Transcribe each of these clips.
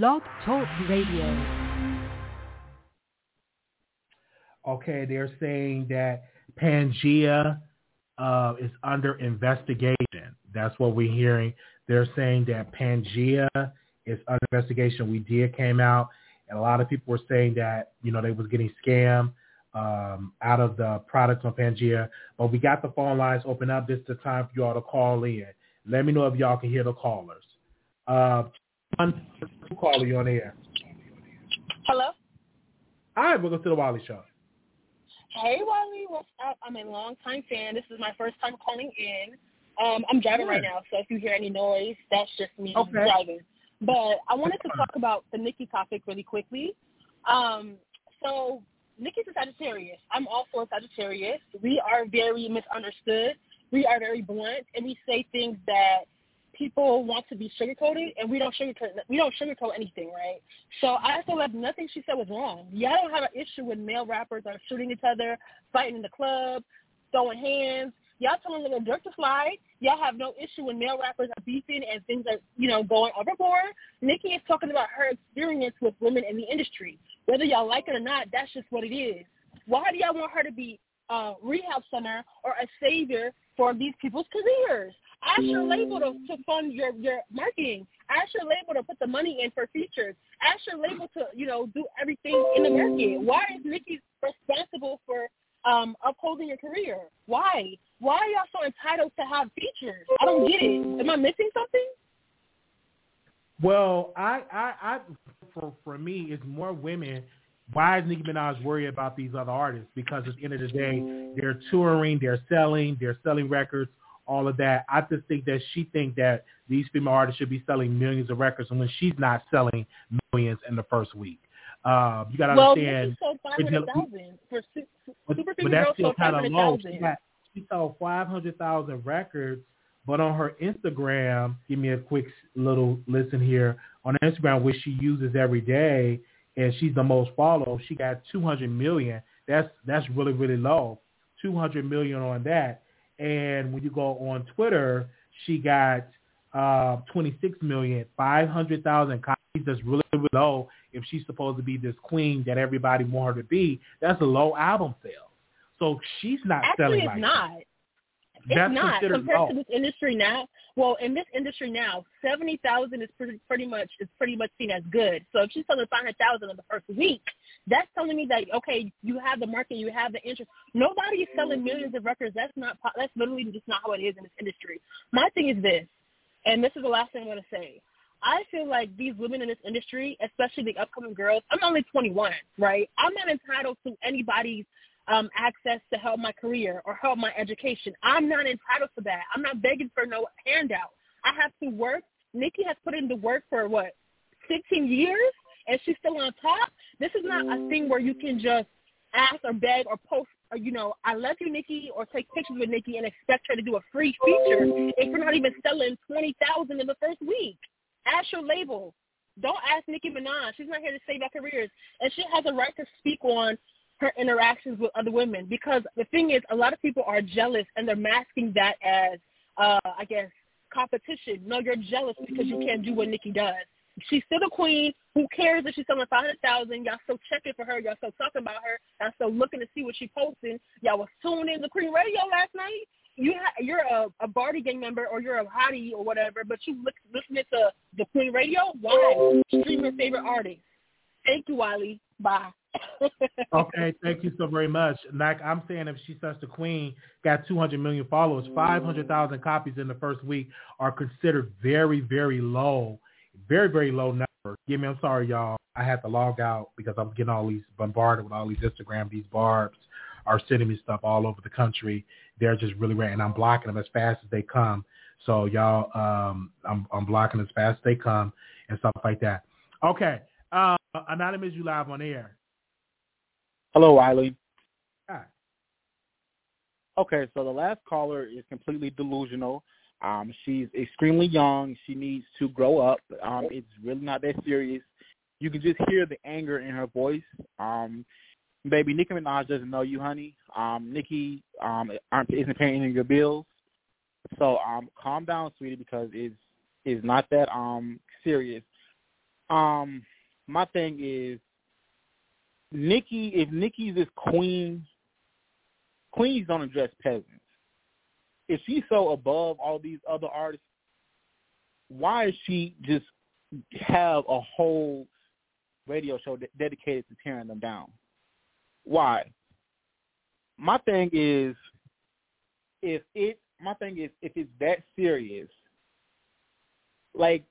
Blog Talk Radio. Okay, they're saying that Pangea uh, is under investigation. That's what we're hearing. They're saying that Pangea is under investigation. We did came out, and a lot of people were saying that you know they was getting scammed um, out of the products on Pangea. But we got the phone lines open up. This is the time for y'all to call in. Let me know if y'all can hear the callers. Uh, one caller you on the air. Hello. Hi, welcome to the Wiley Show. Hey, Wiley. What's up? I'm a long time fan. This is my first time calling in. Um, I'm driving right now, so if you hear any noise, that's just me Okay. driving. But I wanted to talk about the Nikki topic really quickly. Um, so Nikki's a Sagittarius. I'm also a Sagittarius. We are very misunderstood. We are very blunt, and we say things that people want to be sugarcoated, and we don't sugarcoat. We don't sugarcoat anything, right? So I feel like nothing she said was wrong. Y'all don't have an issue when male rappers are shooting each other, fighting in the club, throwing hands. Y'all telling little dirt to slide. Y'all have no issue when male rappers are beefing and things are, you know, going overboard. Nikki is talking about her experience with women in the industry. Whether y'all like it or not, that's just what it is. Why do y'all want her to be a rehab center or a savior for these people's careers? Ask your label to, to fund your, your marketing. Ask your label to put the money in for features. Ask your label to, you know, do everything in the market. Why is Nikki responsible for um, upholding your career? Why? Why are y'all so entitled to have features? I don't get it. Am I missing something? Well, I, I, I, for for me, it's more women. Why is Nicki Minaj worried about these other artists? Because at the end of the day, they're touring, they're selling, they're selling records, all of that. I just think that she think that these female artists should be selling millions of records, and when she's not selling millions in the first week, uh, you got to well, understand. Nikki sold five hundred thousand for su- But, Super but that's still kind of low. She, got, she sold 500,000 records, but on her Instagram, give me a quick little listen here. On Instagram, which she uses every day, and she's the most followed, she got 200 million. That's that's really really low. 200 million on that. And when you go on Twitter, she got uh, 26 million, 500,000 copies. That's really, really low. If she's supposed to be this queen that everybody want her to be, that's a low album sale. So she's not Actually, selling it's like not. that. It's That's not compared low. to this industry now. Well, in this industry now, seventy thousand is pretty pretty much is pretty much seen as good. So if she's selling five hundred thousand in the first week, that's telling me that okay, you have the market, you have the interest. Nobody is selling millions of records. That's not po- that's literally just not how it is in this industry. My thing is this, and this is the last thing I'm going to say. I feel like these women in this industry, especially the upcoming girls, I'm only 21, right? I'm not entitled to anybody's um, access to help my career or help my education. I'm not entitled to that. I'm not begging for no handout. I have to work. Nikki has put in the work for what, 16 years, and she's still on top. This is not a thing where you can just ask or beg or post, or, you know, I love you, Nikki, or take pictures with Nikki and expect her to do a free feature if you're not even selling 20000 in the first week. Ask your label. Don't ask Nicki Minaj. She's not here to save our careers. And she has a right to speak on her interactions with other women because the thing is a lot of people are jealous and they're masking that as uh I guess competition. No, you're jealous because you can't do what Nikki does. She's still the queen. Who cares if she's selling five hundred thousand? Y'all still checking for her. Y'all still talking about her. Y'all still looking to see what she's posting. Y'all was tuning in to Queen Radio last night. You ha- you're a, a Bardi gang member or you're a hottie or whatever, but you look, listening to the Queen Radio. Why? Stream your favorite artist. Thank you, Wiley. Bye. Okay, thank you so very much. Like I'm saying, if she's such the queen, got 200 million followers, 500,000 copies in the first week are considered very, very low, very, very low number. Give me, I'm sorry, y'all. I had to log out because I'm getting all these bombarded with all these Instagram. These barbs are sending me stuff all over the country. They're just really rare, and I'm blocking them as fast as they come. So y'all, um, I'm, I'm blocking as fast as they come and stuff like that. Okay, uh, anonymous, you live on air. Hello, Wiley. Hi. Okay, so the last caller is completely delusional. Um, she's extremely young. She needs to grow up. Um, it's really not that serious. You can just hear the anger in her voice. Um, baby, Nicki Minaj doesn't know you, honey. Um, Nicki um, aren't, isn't paying any of your bills. So um, calm down, sweetie, because it's it's not that um serious. Um, my thing is Nikki. If Nikki's this queen, queens don't address peasants. If she's so above all these other artists, why is she just have a whole radio show de- dedicated to tearing them down? Why? My thing is, if it, my thing is, if it's that serious, like,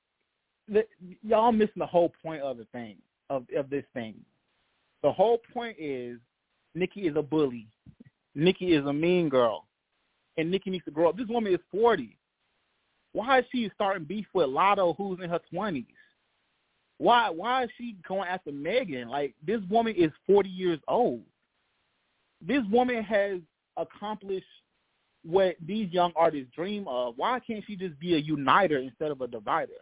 the, y'all missing the whole point of the thing of of this thing. The whole point is Nikki is a bully. Nikki is a mean girl. And Nikki needs to grow up. This woman is 40. Why is she starting beef with Latto who's in her 20s? Why why is she going after Megan? Like this woman is 40 years old. This woman has accomplished what these young artists dream of. Why can't she just be a uniter instead of a divider?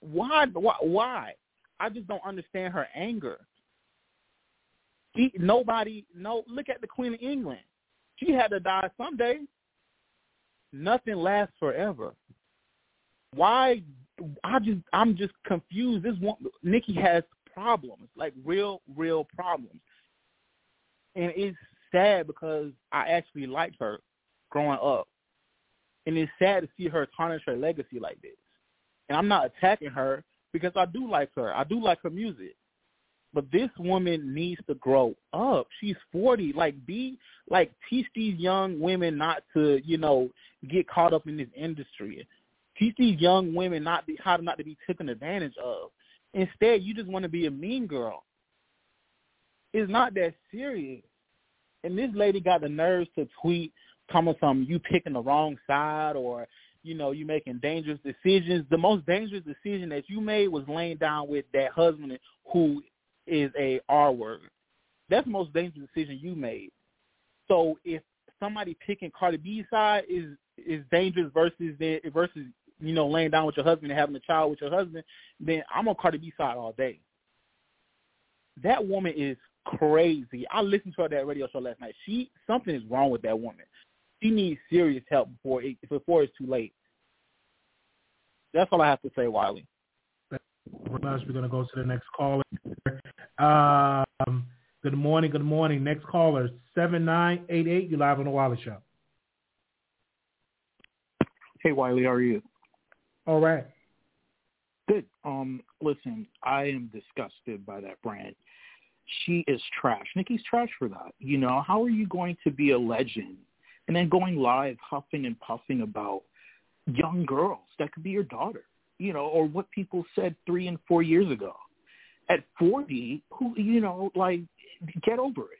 Why why why? I just don't understand her anger. Nobody, no. Look at the Queen of England. She had to die someday. Nothing lasts forever. Why? I just, I'm just confused. This one, Nikki has problems, like real, real problems, and it's sad because I actually liked her growing up, and it's sad to see her tarnish her legacy like this. And I'm not attacking her because I do like her. I do like her music. But this woman needs to grow up. She's 40. Like be like teach these young women not to, you know, get caught up in this industry. Teach these young women not be, how not to be taken advantage of. Instead, you just want to be a mean girl. It's not that serious. And this lady got the nerves to tweet, coming from you picking the wrong side or you know, you making dangerous decisions. The most dangerous decision that you made was laying down with that husband who is a R word. That's the most dangerous decision you made. So if somebody picking Cardi B's side is is dangerous versus the, versus you know laying down with your husband and having a child with your husband, then I'm on Cardi B side all day. That woman is crazy. I listened to her that radio show last night. She something is wrong with that woman. She needs serious help before it, before it's too late. That's all I have to say, Wiley. We're going to go to the next caller. Um, good morning. Good morning. Next caller, seven nine eight eight. You live on the Wiley Show. Hey Wiley, how are you? All right. Good. Um, listen, I am disgusted by that brand. She is trash. Nikki's trash for that. You know, how are you going to be a legend and then going live huffing and puffing about young girls that could be your daughter, you know, or what people said three and four years ago. At 40, who, you know, like, get over it.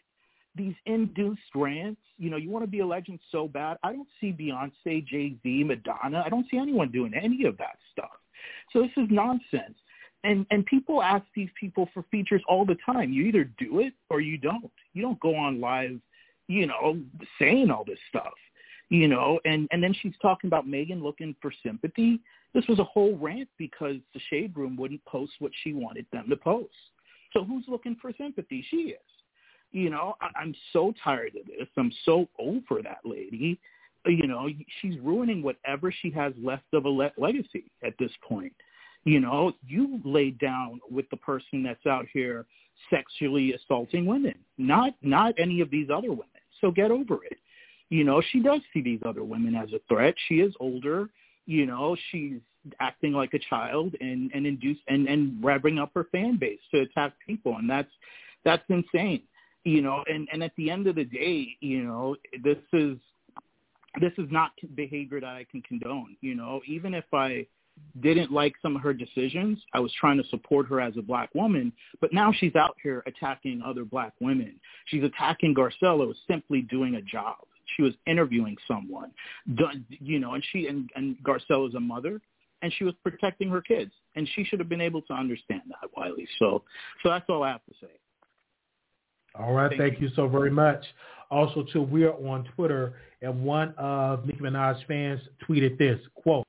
These induced rants, you know, you want to be a legend so bad. I don't see Beyonce, Jay-Z, Madonna. I don't see anyone doing any of that stuff. So this is nonsense. And and people ask these people for features all the time. You either do it or you don't. You don't go on live, you know, saying all this stuff you know, and and then she's talking about Megan looking for sympathy. This was a whole rant because the shade room wouldn't post what she wanted them to post. So who's looking for sympathy? She is. You know, I, I'm so tired of this. I'm so over that lady. You know, she's ruining whatever she has left of a le- legacy at this point. You know, you laid down with the person that's out here sexually assaulting women, not not any of these other women. So get over it you know, she does see these other women as a threat. She is older. You know, she's acting like a child and and induce and and revving up her fan base to attack people, and that's that's insane. You know, and and at the end of the day, you know, this is this is not behavior that I can condone. You know, even if I didn't like some of her decisions. I was trying to support her as a black woman, but now she's out here attacking other black women. She's attacking Garcelle simply doing a job. She was interviewing someone, you know, and she and, and Garcelle is a mother, and she was protecting her kids, and she should have been able to understand that, Wiley. So, so that's all I have to say. All right, thank, thank you. you so very much. Also, too, we are on Twitter, and one of Nicki Minaj fans tweeted this quote: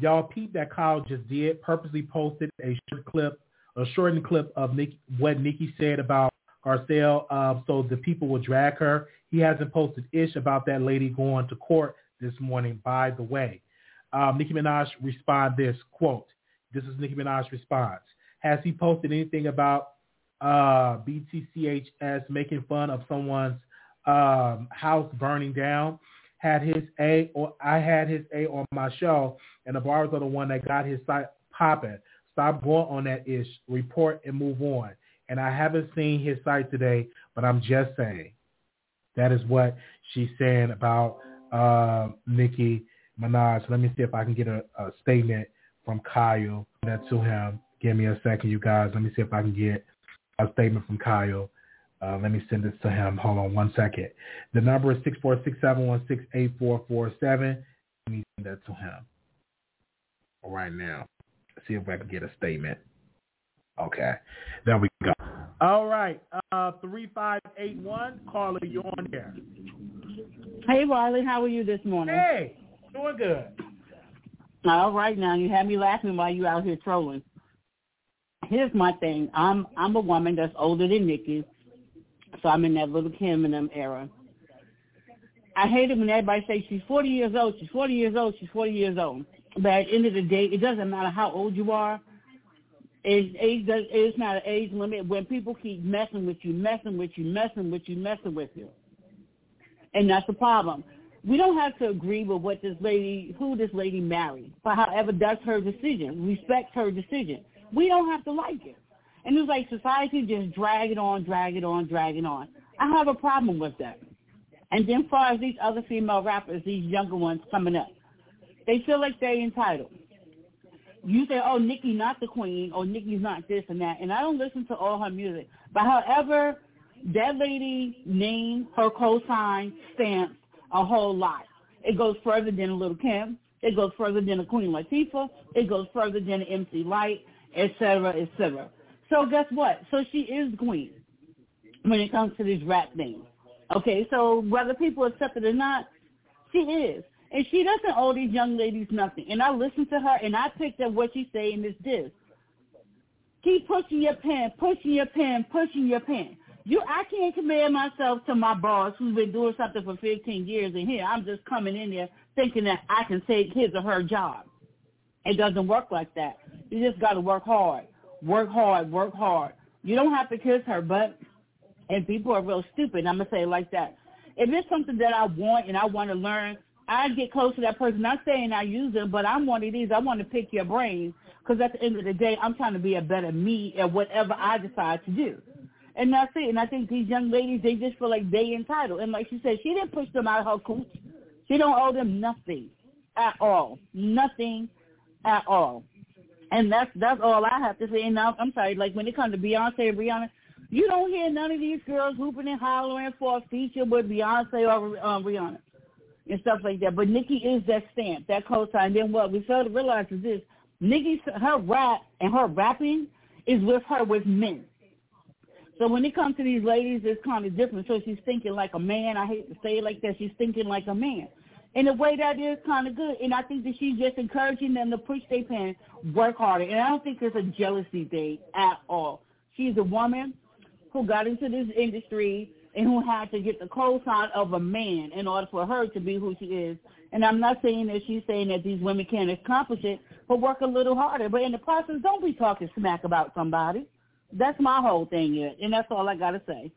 "Y'all peep that Kyle just did. Purposely posted a short clip, a shortened clip of Nick, what Nicki said about Garcelle, uh, so the people will drag her. He hasn't posted ish about that lady going to court this morning, by the way. Um, Nicki Minaj respond this, quote, This is Nicki Minaj's response. Has he posted anything about uh, BTCHS making fun of someone's um, house burning down? Had his A or I had his A on my show, and the bars are the one that got his site popping. Stop going on that ish. Report and move on. And I haven't seen his site today, but I'm just saying. That is what she's saying about uh, Nicki Minaj. Let me see if I can get a, a statement from Kyle that to him. Give me a second, you guys. Let me see if I can get a statement from Kyle. Uh, let me send this to him. Hold on one second. The number is six four six seven one six eight four four seven. Let me send that to him right now. See if I can get a statement. Okay, there we go. All right, uh, three five eight one. Carla, you're on there. Hey, Riley, how are you this morning? Hey, doing good. All right, now you had me laughing while you out here trolling. Here's my thing. I'm I'm a woman that's older than Nicki, so I'm in that little Kim and them era. I hate it when everybody says she's 40 years old, she's 40 years old, she's 40 years old. But at the end of the day, it doesn't matter how old you are. Age, age does, it's not an age limit. When people keep messing with you, messing with you, messing with you, messing with you, and that's the problem. We don't have to agree with what this lady, who this lady married, but however, that's her decision. Respect her decision. We don't have to like it. And it's like society just drag it on, drag it on, drag it on. I have a problem with that. And then far as these other female rappers, these younger ones coming up, they feel like they're entitled. You say, oh, Nicki not the queen, or Nicki's not this and that. And I don't listen to all her music. But however, that lady name, her cosign, stamps a whole lot. It goes further than a Little Kim. It goes further than a Queen Latifah. It goes further than an MC Lyte, et cetera, et cetera. So guess what? So she is queen when it comes to these rap things. Okay, so whether people accept it or not, she is. And she doesn't owe these young ladies nothing. And I listen to her and I picked up what she's saying is this. Keep pushing your pen, pushing your pen, pushing your pen. You, I can't compare myself to my boss who's been doing something for 15 years, and here I'm just coming in there thinking that I can take his or her job. It doesn't work like that. You just got to work hard, work hard, work hard. You don't have to kiss her butt. And people are real stupid. I'm gonna say it like that. If it's something that I want and I want to learn, I get close to that person. Not saying I use them, but I'm one of these. I want to pick your brain because at the end of the day, I'm trying to be a better me at whatever I decide to do. And that's it. And I think these young ladies, they just feel like they entitled. And like she said, she didn't push them out of her cooch. She don't owe them nothing at all. Nothing at all. And that's that's all I have to say. And now I'm sorry, like when it comes to Beyonce and Rihanna, you don't hear none of these girls whooping and hollering for a feature with Beyonce or um, Rihanna and stuff like that. But Nicki is that stamp, that cosign. Then what we fail to realize is this: Nicki, her rap and her rapping is with her with men. So when it comes to these ladies, it's kind of different. So she's thinking like a man. I hate to say it like that. She's thinking like a man. In a way that is kind of good. And I think that she's just encouraging them to push their pen, work harder. And I don't think it's a jealousy thing at all. She's a woman who got into this industry and who had to get the cosign of a man in order for her to be who she is. And I'm not saying that she's saying that these women can't accomplish it, but work a little harder. But in the process, don't be talking smack about somebody. That's my whole thing, yet, and that's all I got to say.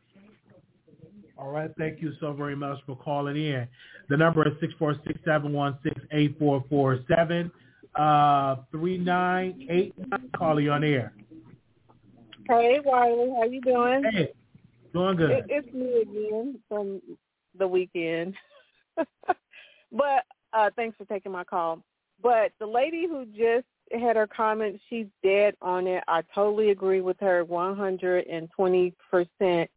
All right. Thank you so very much for calling in. The number is six four six seven one six eight four four seven uh three nine eight nine. Call you on air. Hey, Wiley, how you doing? Hey, doing good. It, it's me again from the weekend. but uh thanks for taking my call. But the lady who just had her comment, she's dead on it. I totally agree with her 120%.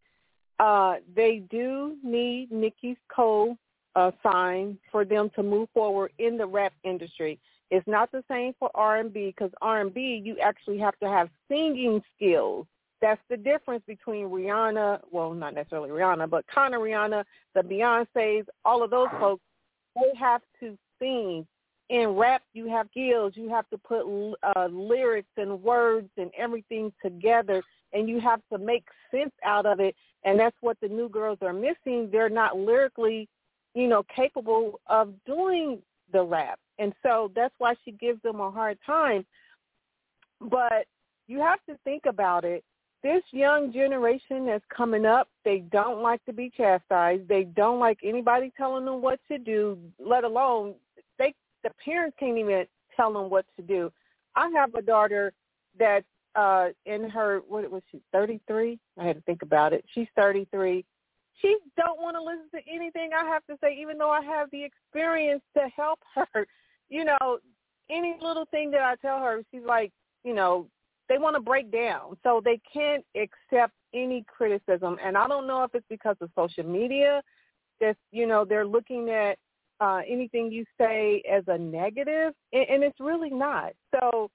Uh, they do need Nicki's co uh, sign for them to move forward in the rap industry. It's not the same for R&B because R&B you actually have to have singing skills. That's the difference between Rihanna, well, not necessarily Rihanna, but kind Rihanna, the Beyonces, all of those folks. They have to sing. In rap, you have skills. You have to put uh, lyrics and words and everything together, and you have to make sense out of it. And that's what the new girls are missing. They're not lyrically, you know, capable of doing the rap. And so that's why she gives them a hard time. But you have to think about it. This young generation that's coming up, they don't like to be chastised. They don't like anybody telling them what to do, let alone the parents can't even tell them what to do. I have a daughter that's uh in her what was she, thirty three? I had to think about it. She's thirty three. She don't want to listen to anything I have to say, even though I have the experience to help her. You know, any little thing that I tell her, she's like, you know, they want to break down. So they can't accept any criticism. And I don't know if it's because of social media that, you know, they're looking at uh, anything you say as a negative, and, and it's really not. So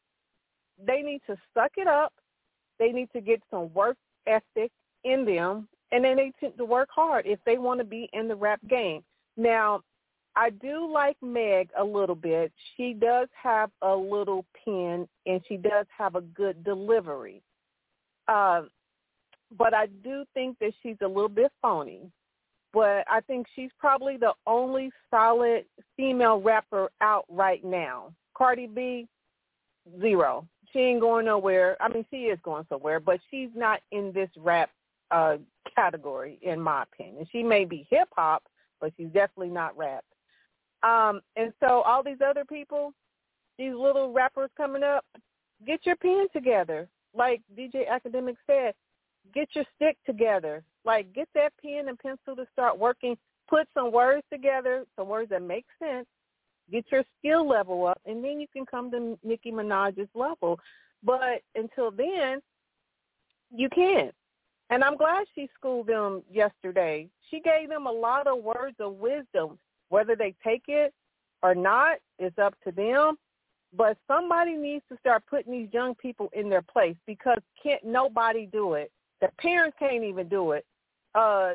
they need to suck it up. They need to get some work ethic in them, and then they need to work hard if they want to be in the rap game. Now, I do like Meg a little bit. She does have a little pen and she does have a good delivery. Uh, but I do think that she's a little bit phony. But I think she's probably the only solid female rapper out right now. Cardi B, zero. She ain't going nowhere. I mean, she is going somewhere, but she's not in this rap uh, category, in my opinion. She may be hip hop, but she's definitely not rap. Um, and so all these other people, these little rappers coming up, get your pen together. Like DJ Akademiks said, get your stick together. Like get that pen and pencil to start working. Put some words together, some words that make sense. Get your skill level up, and then you can come to Nicki Minaj's level. But until then, you can't. And I'm glad she schooled them yesterday. She gave them a lot of words of wisdom whether they take it or not is up to them. But somebody needs to start putting these young people in their place because can't nobody do it. The parents can't even do it. Uh,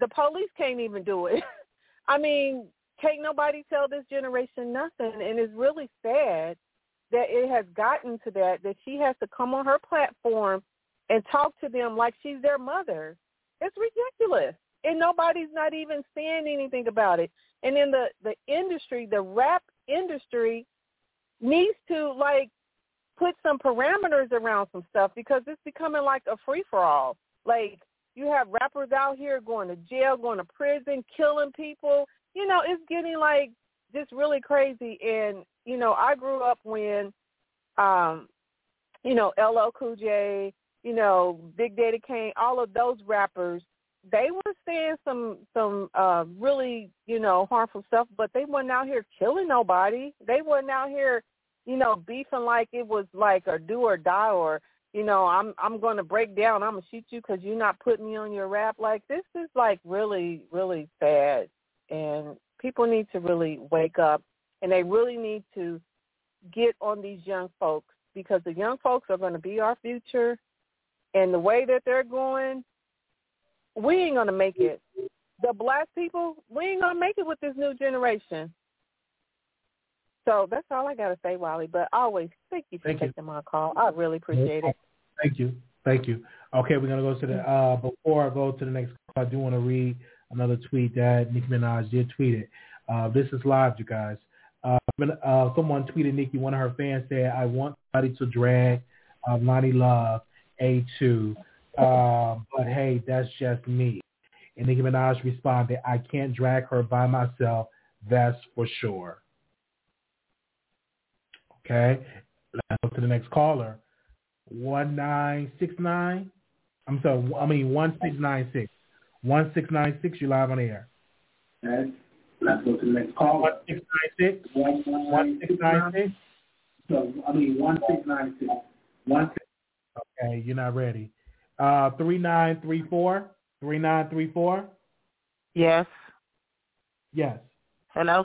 the police can't even do it. I mean, can't nobody tell this generation nothing, and it's really sad that it has gotten to that that she has to come on her platform and talk to them like she's their mother. It's ridiculous, and nobody's not even saying anything about it. And then the the industry, the rap industry, needs to like put some parameters around some stuff because it's becoming like a free for all. Like you have rappers out here going to jail, going to prison, killing people. You know, it's getting like just really crazy. And you know, I grew up when, um, you know, LL Cool J, you know, Big Daddy Kane, all of those rappers they were saying some some uh really you know harmful stuff but they weren't out here killing nobody they weren't out here you know beefing like it was like a do or die or you know i'm i'm going to break down i'm to shoot you because you're not putting me on your rap like this is like really really sad and people need to really wake up and they really need to get on these young folks because the young folks are going to be our future and the way that they're going we ain't gonna make it. The black people, we ain't gonna make it with this new generation. So that's all I gotta say, Wally. But always, thank you for thank taking you. my call. I really appreciate it. Thank you, thank you. Okay, we're gonna go to the. Uh, before I go to the next call, I do want to read another tweet that Nicki Minaj did tweet it. Uh, this is live, you guys. Uh, uh, someone tweeted Nicki. One of her fans said, "I want somebody to drag uh, Loni Love A2." Uh, but hey, that's just me. And Nicki Minaj responded, I can't drag her by myself. That's for sure. Okay. Let's go to the next caller. 1969. I'm sorry. I mean, 1696. 1696, you're live on air. Okay. Let's go to the next call. 1696. 1696. So, I mean, 1696. Okay, you're not ready. Uh, 3934? 3934? Yes. Yes. Hello?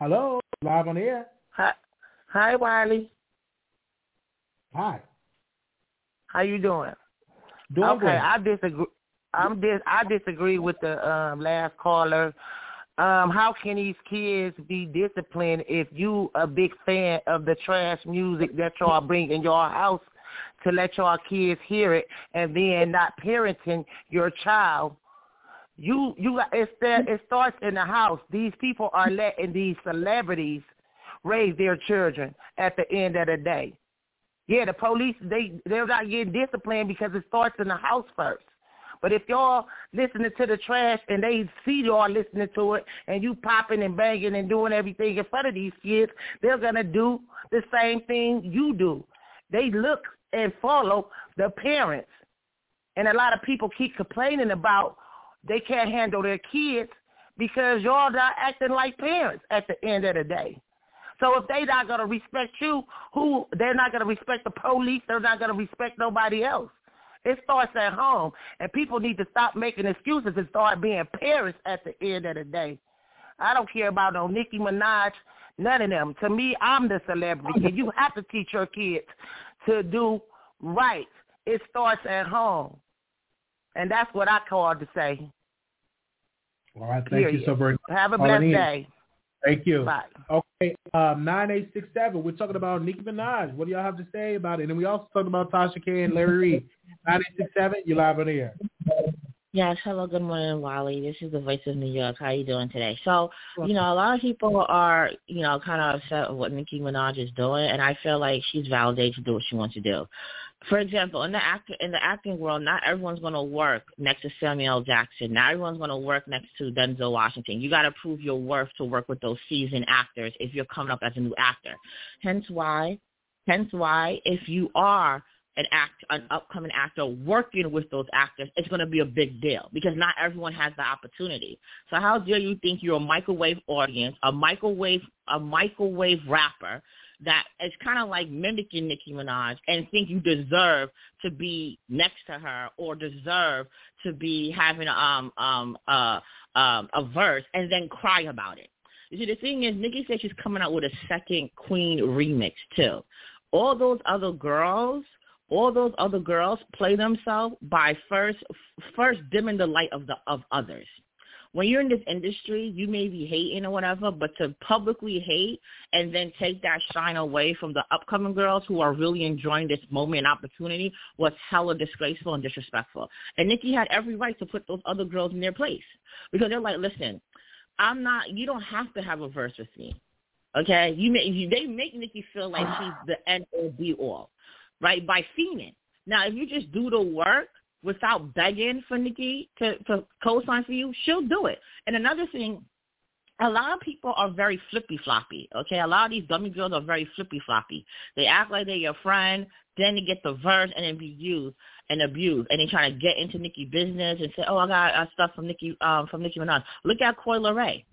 Hello. Live on the air. Hi, Hi Wiley. Hi. How you doing? Doing okay, good. I disagree. I'm dis. I disagree with the um, last caller. Um, how can these kids be disciplined if you a big fan of the trash music that y'all bring in your house to let your kids hear it and then not parenting your child you you it's that it starts in the house these people are letting these celebrities raise their children at the end of the day Yeah, the police they they're not getting disciplined because it starts in the house first. But if y'all listening to the trash and they see y'all listening to it and you popping and banging and doing everything in front of these kids, they're gonna do the same thing you do. They look and follow the parents. And a lot of people keep complaining about they can't handle their kids because y'all not acting like parents at the end of the day. So if they're not gonna respect you, who they're not gonna respect the police, they're not gonna respect nobody else. It starts at home, and people need to stop making excuses and start being parents at the end of the day. I don't care about no Nicki Minaj, none of them. To me, I'm the celebrity, and you have to teach your kids to do right. It starts at home, and that's what I called to say. All right, thank you so very much. Have a blessed day. Thank you. Bye. Okay, um, 9867. We're talking about Nicki Minaj. What do y'all have to say about it? And we also talked about Tasha K and Larry Reid. 9867, you're live on the air. Yes, hello, good morning, Wally. This is the voice of New York. How are you doing today? So, you know, a lot of people are, you know, kind of upset with what Nicki Minaj is doing, and I feel like she's validated to do what she wants to do. For example, in the act in the acting world, not everyone's going to work next to Samuel Jackson. Not everyone's going to work next to Denzel Washington. You got to prove your worth to work with those seasoned actors if you're coming up as a new actor. Hence why, hence why, if you are an act an upcoming actor working with those actors, it's going to be a big deal because not everyone has the opportunity. So how dare you think you're a microwave audience, a microwave a microwave rapper that is kind of like mimicking Nicki Minaj and think you deserve to be next to her or deserve to be having um um uh um a verse and then cry about it. You see, the thing is, Nicki said she's coming out with a second Queen remix too. All those other girls all those other girls play themselves by first first dimming the light of the of others. When you're in this industry, you may be hating or whatever, but to publicly hate and then take that shine away from the upcoming girls who are really enjoying this moment and opportunity was hella disgraceful and disrespectful. And Nikki had every right to put those other girls in their place because they're like, listen, I'm not. You don't have to have a verse with me. Okay, you make you, they make Nikki feel like she's the end or be all right, by fiending. Now, if you just do the work without begging for Nikki to, to co-sign for you, she'll do it. And another thing, a lot of people are very flippy floppy. Okay, a lot of these dummy girls are very flippy floppy. They act like they're your friend, then they get the verse and then be used and abused, and they try to get into Nicki business and say, "Oh, I got uh, stuff from Nicki um, from Nicki Minaj." Look at Coi Leray.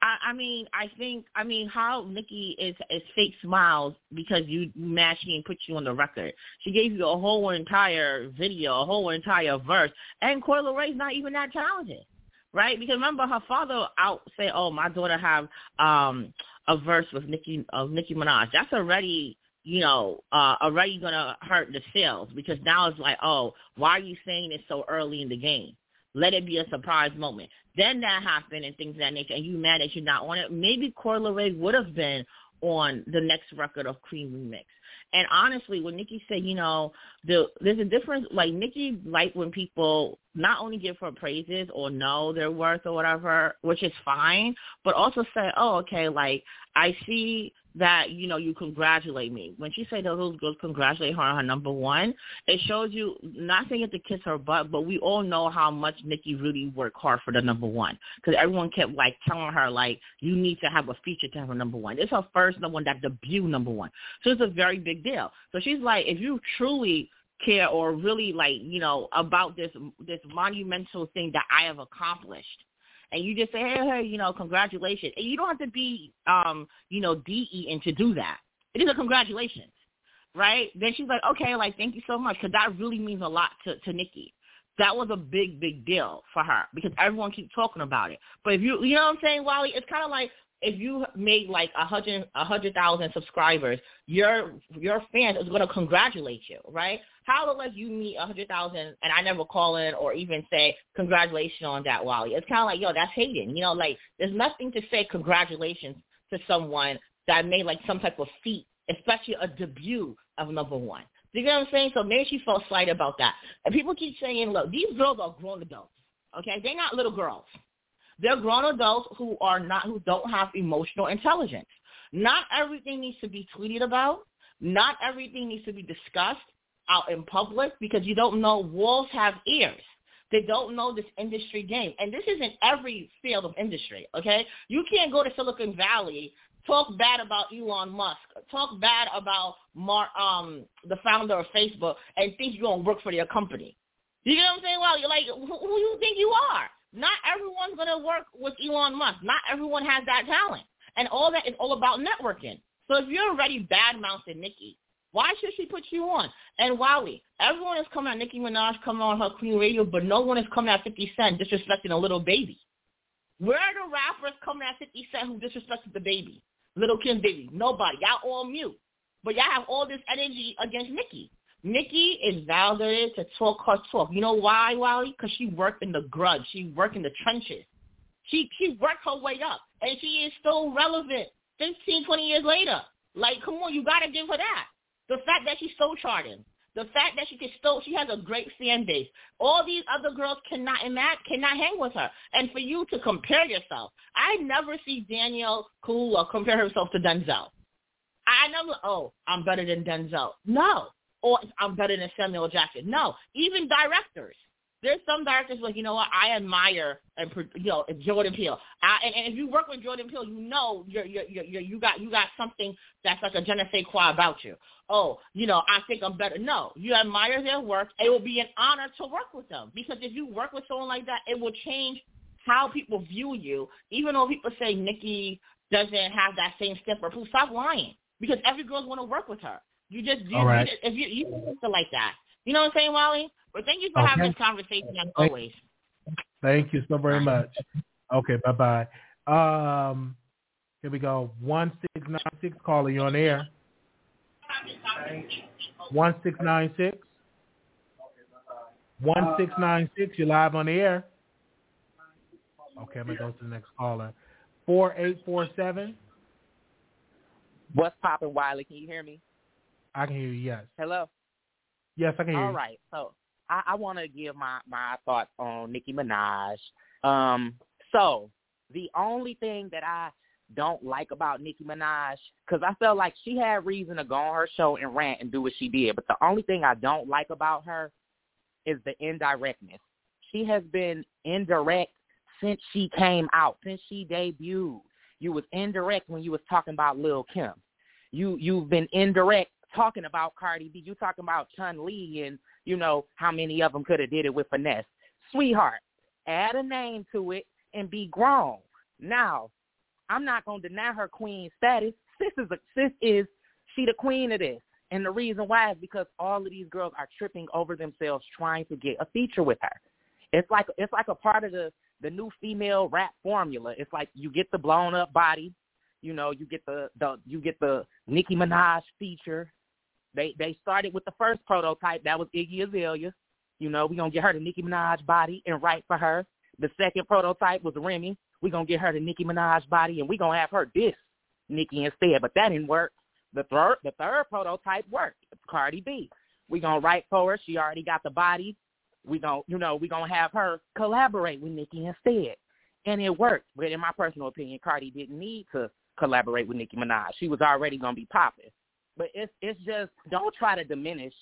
I, I mean, I think, I mean, how Nikki is is fake smiles because you matched me and put you on the record. She gave you a whole entire video, a whole entire verse, and Coi Leray's not even that talented, right? Because remember, her father out say, "Oh, my daughter have um a verse with Nicki of Nicki Minaj." That's already you know, uh, already gonna hurt the sales because now it's like, oh, why are you saying it so early in the game? Let it be a surprise moment. Then that happened and things of that nature, and you mad that you're not on it. Maybe Coi Leray would have been on the next record of Cream Remix. And honestly, when Nikki said, you know, the there's a difference. Like Nikki, like when people not only give her praises or know their worth or whatever, which is fine, but also say, oh, okay, like I see that you know you congratulate me. When she said those girls congratulate her on her number one, it shows you not saying it to kiss her butt, but we all know how much Nikki really worked hard for the number one because everyone kept like telling her like you need to have a feature to have a number one. It's her first number one that debut number one, so it's a very big deal. So she's like, if you truly care or really like you know about this this monumental thing that I have accomplished and you just say, hey, hey, you know, congratulations. And you don't have to be, um, you know, DE to do that. It is a congratulations, right? Then she's like, okay, like, thank you so much, because that really means a lot to, to Nikki. That was a big, big deal for her because everyone keeps talking about it. But if you, you know what I'm saying, Wally, it's kind of like if you made like a hundred a hundred thousand subscribers, your your fans is gonna congratulate you, right? How unless you meet a hundred thousand and I never call in or even say congratulations on that, Wally. It's kind of like yo, that's hating, you know. Like there's nothing to say congratulations to someone that made like some type of feat, especially a debut of number one. Do you get what I'm saying? So maybe she felt slight about that. And people keep saying, look, these girls are grown adults. Okay, they're not little girls. They're grown adults who are not who don't have emotional intelligence. Not everything needs to be tweeted about. Not everything needs to be discussed out in public because you don't know wolves have ears. They don't know this industry game. And this is in every field of industry, okay? You can't go to Silicon Valley, talk bad about Elon Musk, talk bad about um, the founder of Facebook, and think you're going to work for their company. You know what I'm saying? Well, you're like, who, who you think you are? Not everyone's going to work with Elon Musk. Not everyone has that talent. And all that is all about networking. So if you're already bad-mouthing Nicki, why should she put you on? And Wally, everyone is coming at Nicki Minaj coming on her Queen Radio, but no one is coming at 50 Cent disrespecting a little baby. Where are the rappers coming at 50 Cent who disrespected the baby? Little Kim baby. Nobody. Y'all all mute. But y'all have all this energy against Nicki. Nicki is validated to talk her talk. You know why, Wally? Because she worked in the grudge. She worked in the trenches. She she worked her way up, and she is still relevant 15, 20 years later. Like, come on, you got to give her that. The fact that she's so charting. The fact that she can still, she has a great fan base. All these other girls cannot imagine, cannot hang with her. And for you to compare yourself, I never see Danielle Kaluuya compare herself to Denzel. I never, oh, I'm better than Denzel. No. Or I'm better than Samuel Jackson. No. Even directors there's some directors like you know what I admire and you know Jordan Peele. I, and, and if you work with Jordan Peele, you know you're, you're, you're, you got you got something that's like a je ne sais quoi about you. Oh, you know I think I'm better. No, you admire their work. It will be an honor to work with them because if you work with someone like that, it will change how people view you. Even though people say Nicki doesn't have that same stamper, stop lying because every girl's want to work with her. You just you, right. you if you you like that. You know what I'm saying, Wally? But thank you for okay. having this conversation as always. Thank you so very much. Okay, bye bye. Um, here we go. One six nine six caller, you on air. One six nine six. One six nine six. You're live on the air. Okay, I'm gonna go to the next caller. Four eight four seven. What's popping, Wiley? Can you hear me? I can hear you. Yes. Hello. Yes, I can hear All you. right. So I, I want to give my my thoughts on Nicki Minaj. Um, so the only thing that I don't like about Nicki Minaj, because I felt like she had reason to go on her show and rant and do what she did, but the only thing I don't like about her is the indirectness. She has been indirect since she came out, since she debuted. You was indirect when you was talking about Lil Kim. You you've been indirect talking about Cardi B. You talking about Chun Li and you know how many of them could have did it with finesse. Sweetheart, add a name to it and be grown. Now, I'm not gonna deny her queen status. Sis is a sis is she the queen of this. And the reason why is because all of these girls are tripping over themselves trying to get a feature with her. It's like it's like a part of the the new female rap formula. It's like you get the blown up body, you know, you get the the you get the Nicki Minaj feature, they they started with the first prototype. That was Iggy Azalea. You know, we're going to get her the Nicki Minaj body and write for her. The second prototype was Remy. We're going to get her the Nicki Minaj body and we're going to have her diss Nicki instead. But that didn't work. The third the third prototype worked. It's Cardi B. Going to write for her. She already got the body. Going to, you know, we're going to have her collaborate with Nicki instead. And it worked. But in my personal opinion, Cardi didn't need to collaborate with Nicki Minaj. She was already going to be popping. But it's it's just don't try to diminish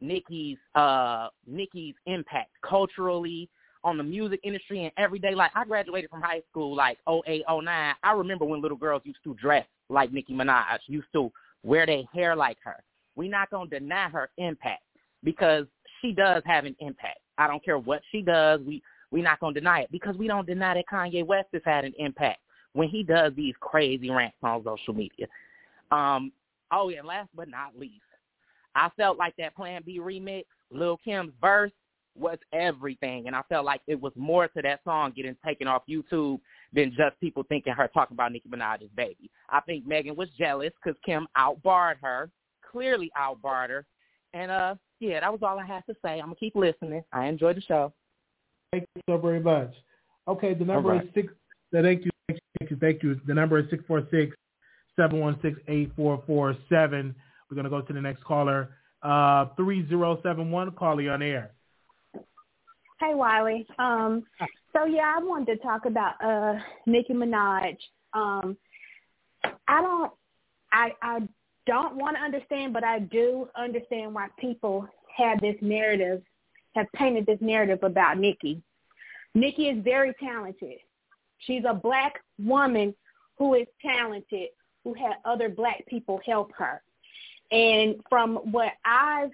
Nicki's uh Nicki's impact culturally on the music industry and everyday life. I graduated from high school like 08, 09. I remember when little girls used to dress like Nicki Minaj, used to wear their hair like her. We're not to deny her impact because she does have an impact. I don't care what she does. We we're not to deny it because we don't deny that Kanye West has had an impact when he does these crazy rants on social media. Um, Oh, yeah, and last but not least, I felt like that Plan B remix, Lil Kim's verse, was everything. And I felt like it was more to that song getting taken off YouTube than just people thinking her talking about Nicki Minaj's baby. I think Megan was jealous because Kim outbarred her, clearly outbarred her. And, uh, yeah, that was all I had to say. I'm going to keep listening. I enjoyed the show. Thank you so very much. Okay, the number right. is six. Thank you, thank you, thank you. The number is six four six 716-8447. We're going to go to the next caller. Uh, 3071, caller, you on air. Hey, Wiley. Um, so, yeah, I wanted to talk about uh, Nicki Minaj. Um, I don't, I, I don't want to understand, but I do understand why people have this narrative, have painted this narrative about Nikki. Nikki is very talented. She's a black woman who is talented, who had other black people help her. And from what I've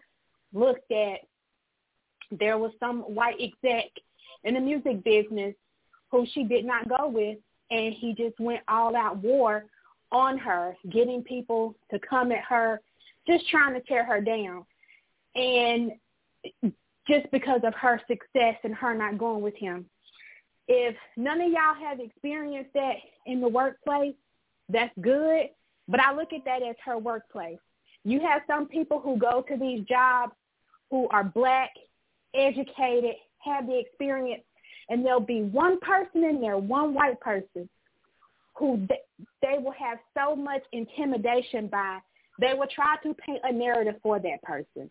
looked at, there was some white exec in the music business who she did not go with, and he just went all out war on her, getting people to come at her, just trying to tear her down. And just because of her success and her not going with him. If none of y'all have experienced that in the workplace, that's good. But I look at that as her workplace. You have some people who go to these jobs who are black, educated, have the experience, and there'll be one person in there, one white person, who they, will have so much intimidation by. They will try to paint a narrative for that person.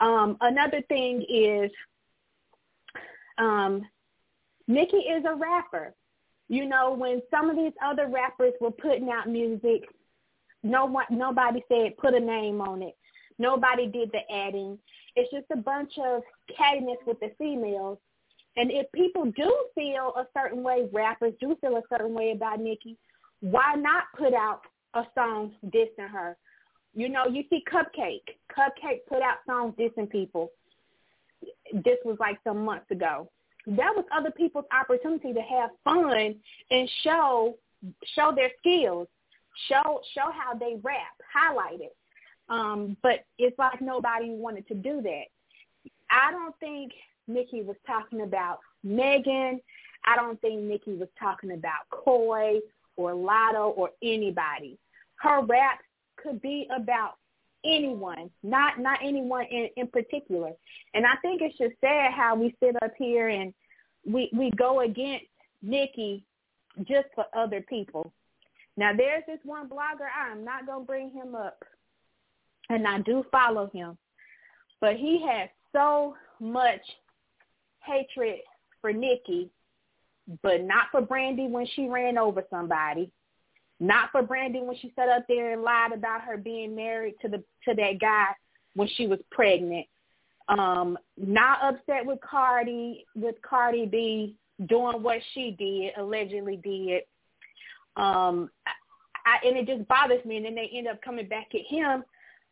Um, another thing is um, Nikki is a rapper. You know, when some of these other rappers were putting out music, no one, nobody said put a name on it. Nobody did the adding. It's just a bunch of cattiness with the females. And if people do feel a certain way, rappers do feel a certain way about Nikki, why not put out a song dissing her? You know, you see CupcakKe. CupcakKe put out songs dissing people. This was like some months ago. That was other people's opportunity to have fun and show show their skills, show show how they rap, highlight it. Um, but it's like nobody wanted to do that. I don't think Nikki was talking about Megan. I don't think Nikki was talking about Coi or Latto or anybody. Her rap could be about anyone, not not anyone in, in particular. And I think it's just sad how we sit up here and we we go against Nikki just for other people. Now there's this one blogger, I'm not gonna bring him up and I do follow him. But he has so much hatred for Nikki, but not for Brandy when she ran over somebody. Not for Brandy when she sat up there and lied about her being married to the to that guy when she was pregnant. Um, not upset with Cardi with Cardi B doing what she did, allegedly did. Um, I, and it just bothers me. And then they end up coming back at him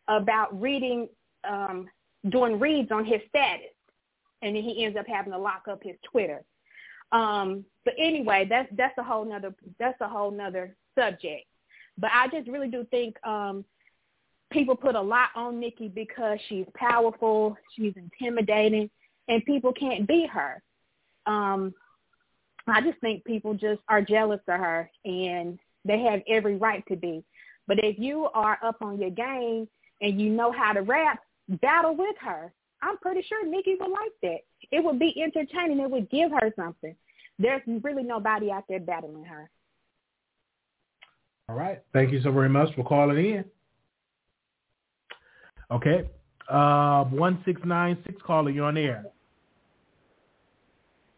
about reading, um, doing reads on his status, and then he ends up having to lock up his Twitter. Um, but anyway, that's that's a whole nother that's a whole nother subject. But I just really do think um, people put a lot on Nikki because she's powerful, she's intimidating, and people can't beat her. Um, I just think people just are jealous of her, and they have every right to be. But if you are up on your game and you know how to rap, battle with her. I'm pretty sure Nikki would like that. It would be entertaining. It would give her something. There's really nobody out there battling her. All right. Thank you so very much for calling in. Okay. Uh, 1696 caller, you're on air.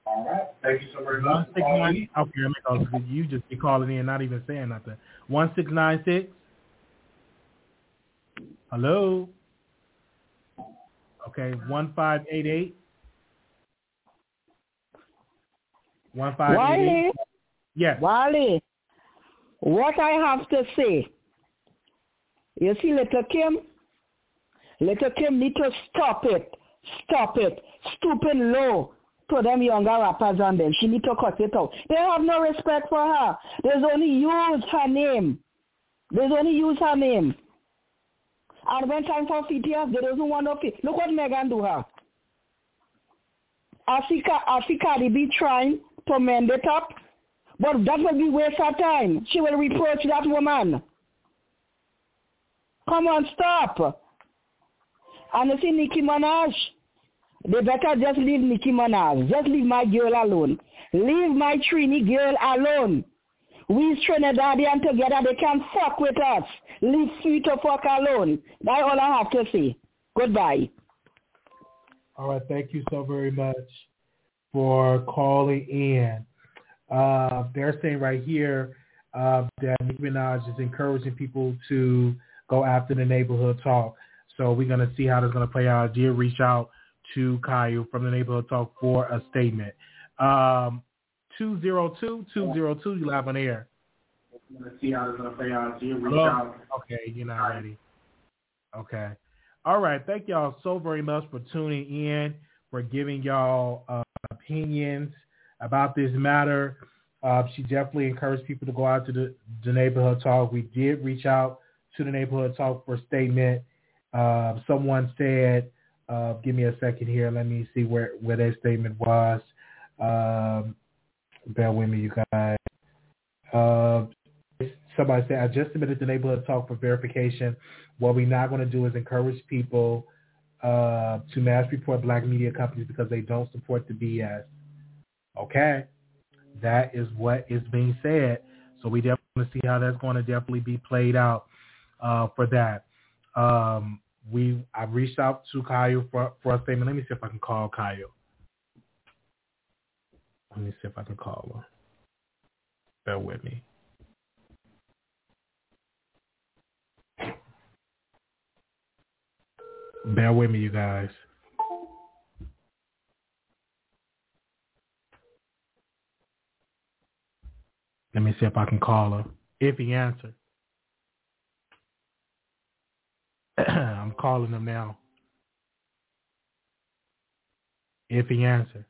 All right. Thank you so very much. 169, okay, you just be calling in, not even saying nothing. 1696. Hello. Okay, 1588. 1588. Wally? Yes. Wally, what I have to say, you see little Kim? Little Kim need to stop it. Stop it. Stooping low to them younger rappers on them. She need to cut it out. They have no respect for her. There's only use her name. There's only use her name. And when time for FTF, they doesn't want no fit. Look what Megan do her. Africa, Africa, they be trying to mend it up, but that will be waste of time. She will reproach that woman. Come on, stop. And you see Nicki Minaj, they better just leave Nicki Minaj. Just leave my girl alone. Leave my Trini girl alone. We Trinidadian together, they can fuck with us. Leave free to fuck alone. That's all I have to say. Goodbye. All right. Thank you so very much for calling in. Uh, they're saying right here uh, that Nicki Minaj is encouraging people to go after the neighborhood talk. So we're gonna see how this is gonna play out. I did reach out to Kyle from the neighborhood talk for a statement. Um, 202 202 you live on air. See how this gonna play out. Did reach Hello? out. Okay, you're not ready. Okay. All right. Thank y'all so very much for tuning in, for giving y'all uh, opinions about this matter. Uh, she definitely encouraged people to go out to the, the neighborhood talk. We did reach out to the neighborhood talk for a statement. Uh, someone said, uh, give me a second here. Let me see where, where that statement was. Um, bear with me, you guys. Uh, somebody said, I just submitted the neighborhood talk for verification. What we're not going to do is encourage people uh, to mass report black media companies because they don't support the BS. Okay? That is what is being said. So we definitely want to see how that's going to definitely be played out uh, for that. Um, we I reached out to Kyle for, for a statement. Let me see if I can call Kyle. Let me see if I can call her. Bear with me. Bear with me, you guys. Let me see if I can call her. If he answers. I'm calling him now. If he answers.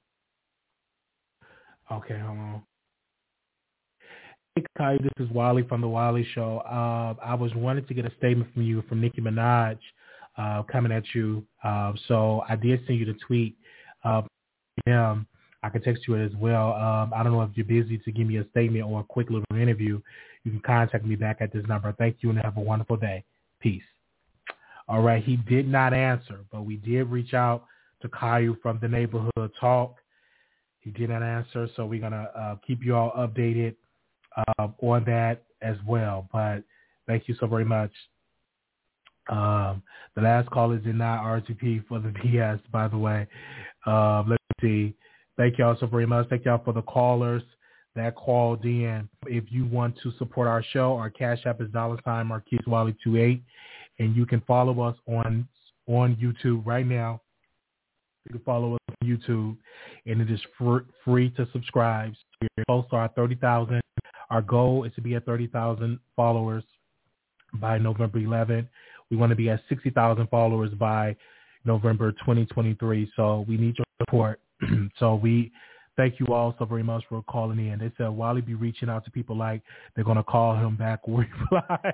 Okay, hold on. Hey, Kai, this is Wally from the Wiley Show. Uh, I was wanting to get a statement from you from Nicki Minaj uh, coming at you. Uh, so I did send you the tweet. Uh, him. I can text you as well. Um, I don't know if you're busy to give me a statement or a quick little interview. You can contact me back at this number. Thank you and have a wonderful day. Peace. All right. He did not answer, but we did reach out to Kyle from the neighborhood talk. He did not answer, so we're gonna uh, keep you all updated uh, on that as well. But thank you so very much. Um, the last call is did not RTP for the BS, by the way. Um, let's see. Thank y'all so very much. Thank y'all for the callers that called in. If you want to support our show, our cash app is dollar sign Marquise Wally 28, and you can follow us on on YouTube right now. You can follow us on YouTube, and it is fr- free to subscribe. So we're close to our 30,000. Our goal is to be at 30,000 followers by November 11th. We want to be at 60,000 followers by November 2023. So we need your support. so we thank you all so very much for calling in. They said Wally be reaching out to people like they're gonna call him back or reply.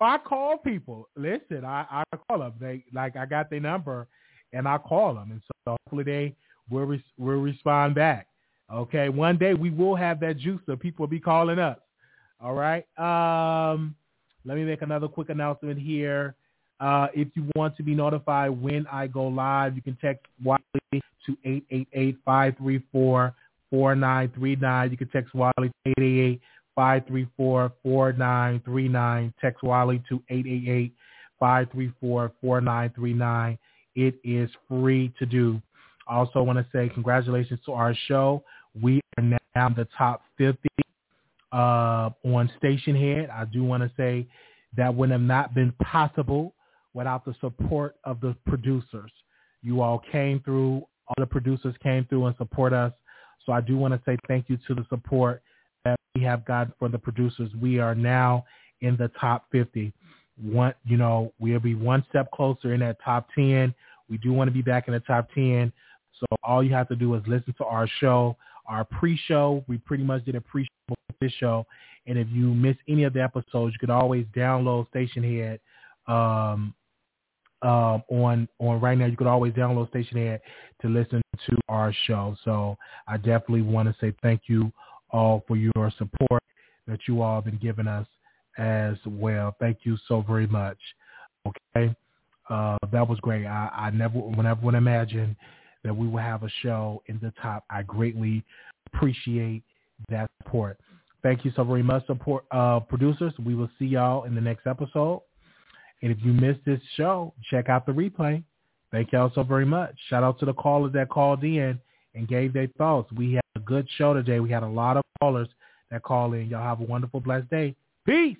I call people. Listen, I, I call them. They like I got their number and I call them, and so hopefully they will re- will respond back. Okay, one day we will have that juice so people will be calling us. All right. Um, let me make another quick announcement here. Uh, if you want to be notified when I go live, you can text Wiley to 888-534-4939. You can text Wiley to 888-534-4939. Text Wiley to 888-534-4939. It is free to do. Also want to say congratulations to our show. We are now in the top 50 uh, on Stationhead. I do want to say that would have not been possible without the support of the producers. You all came through, all the producers came through and support us. So I do want to say thank you to the support that we have gotten for the producers. We are now in the top 50. One, you know, we'll be one step closer in that top 10. We do want to be back in the top 10. So all you have to do is listen to our show, our pre-show. We pretty much did a pre-show this show. And if you miss any of the episodes, you could always download Stationhead um, um, on on right now. You could always download Stationhead to listen to our show. So I definitely want to say thank you all for your support that you all have been giving us as well. Thank you so very much. Okay, uh, that was great. I, I never, whenever would imagine that we will have a show in the top. I greatly appreciate that support. Thank you so very much, support uh, producers. We will see y'all in the next episode. And if you missed this show, check out the replay. Thank y'all so very much. Shout out to the callers that called in and gave their thoughts. We had a good show today. We had a lot of callers that call in. Y'all have a wonderful, blessed day. Peace.